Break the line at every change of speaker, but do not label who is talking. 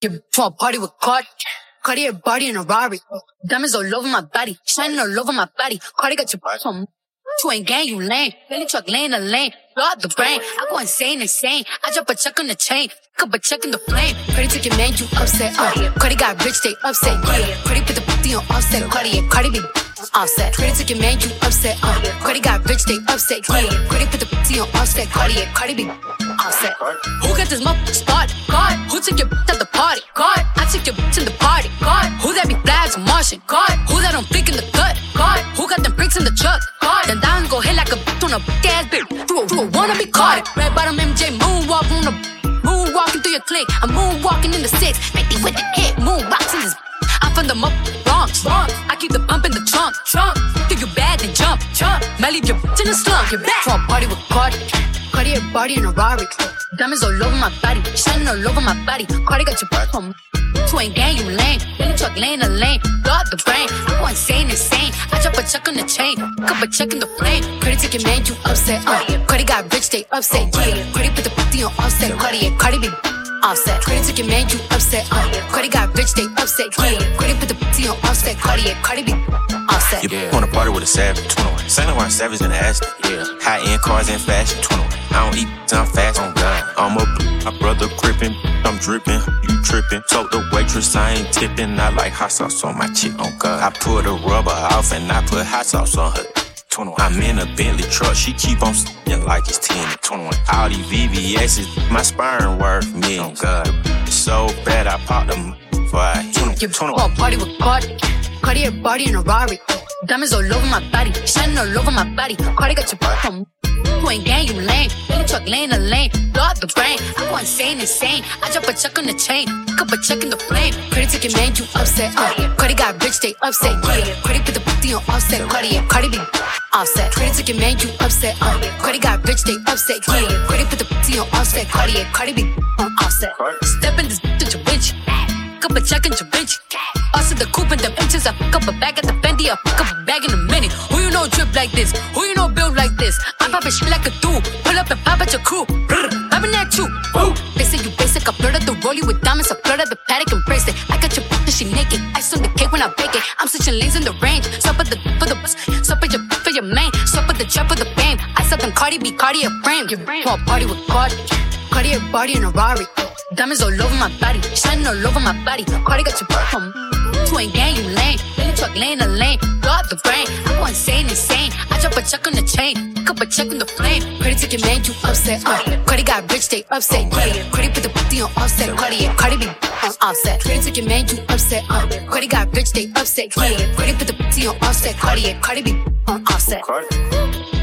Get to a party with Cardi. Cardi a body in a Rari. Diamonds all over my body. Shining all over my body. Cardi got your ass on. You ain't gang, you lame. Billy truck laying the lane. Blow out the brain. I go insane, insane. I drop a check on the chain. Cup a check in the flame. Cardi took your man, you upset. Uh. Cardi got rich, they upset. Yeah. Cardi put the booty on offset. Cardi, yeah. Cardi be offset. Cardi took your man, you upset. Uh. Cardi got rich, they upset. Yeah. Cardi put the booty on offset. Cardi, yeah. Cardi be offset. Who got this motherfucker started? God. Who took your your bitch in the party. God. Who that be flags Martian? God. Who that don't flick in the cut? God. Who got them bricks in the truck? God. Then down go hit like a bitch on a ass bitch. You a, you a wanna be caught. Red bottom MJ moonwalk on the moonwalking through your clique. I'm moonwalking in the six. 50 with the hit. Moonwalks in this. I'm from the mother Bronx. Bronx. I keep the pump in the trunk. Trunk. Think you bad, then jump. Jump. Might leave your bitch in the slump. You're back. For a party with Cardi. Cardi a body in a Rari. Diamonds all over my body. Shining all over my body. Cardi got your back on. You ain't gang, you lame. Billy truck laying the lane. Blow out the brain. I go insane, insane. I drop a check on the chain. Cup a check in the flame. Credit took your man, you upset. Uh. Cardi got rich, they upset. Yeah. Cardi put the booty on offset. Cardi, yeah. Cardi be offset. Cardi took your man, you upset. Uh. Cardi got rich, they upset. Yeah. Cardi put the booty on offset. Cardi, yeah. Cardi be offset.
You yeah. wanna party with a savage, 21. Saint Laurent Savage in the Aston. Yeah. High end cars and fashion, 21. I'm you trippin'. Told the waitress I ain't tippin', I like hot sauce on my chick, on God. I pull the rubber off and I put hot sauce on her. 21. I'm in a Bentley truck, she keep on sticking like it's 10 21. All these VVS's, my sperm worth millions. Oh God, so bad I popped them for I hit 'em. 21.
party with Cardi. Cardi a body in a Rari. Diamonds all over my body. Shining all over my body. Cardi got your back on. You ain't gang, you lame. Truck laying the lane. Blow out the brain. I go insane, insane. I drop a check on the chain. Cup a check in the flame. Took your man, you upset. Uh. Cardi got rich, they upset. Yeah. Cardi put the booty on offset. Cardi. Cardi be offset. Took your man, you upset. Uh. Cardi got rich, they upset. Yeah. Cardi put the booty on offset. Cardi. Cardi be on offset. Step in this bitch bitch. Cup a check in your bitch. Also the coupe and the inches. I fuck up a bag at the Fendi. I like this? Who you know build like this? I'm popping shit like a dude. Pull up and pop at your crew. Brr, Popping at you. Ooh. They say you basic. I flirt at the rollie with diamonds. I flirt at the paddock and bracelet. I got your bitch, she naked. Ice on the cake when I bake it. I'm switching lanes in the range. Stop at the for the bus. Stop at your for your main. Stop at the trap for the fame. I said them Cardi B, Cardi a frame. A party with Cardi. Cardi a body in a Rari. Diamonds all over my body. Shining all over my body. Cardi got your on. You ain't gang, you lame. Billy truck laying the lane. Out the brain. I go insane, insane. Check on the chain. Cup a check in the flame. Cardi took your man, you upset. Uh. Cardi got rich, they upset. Yeah. Cardi put the booty on offset. Cardi, yeah. Cardi be on offset. Cardi took your man, you upset. Uh. Cardi got rich, they upset. Yeah. Cardi put the booty on offset. Cardi, yeah. Cardi be on offset.
Cardi.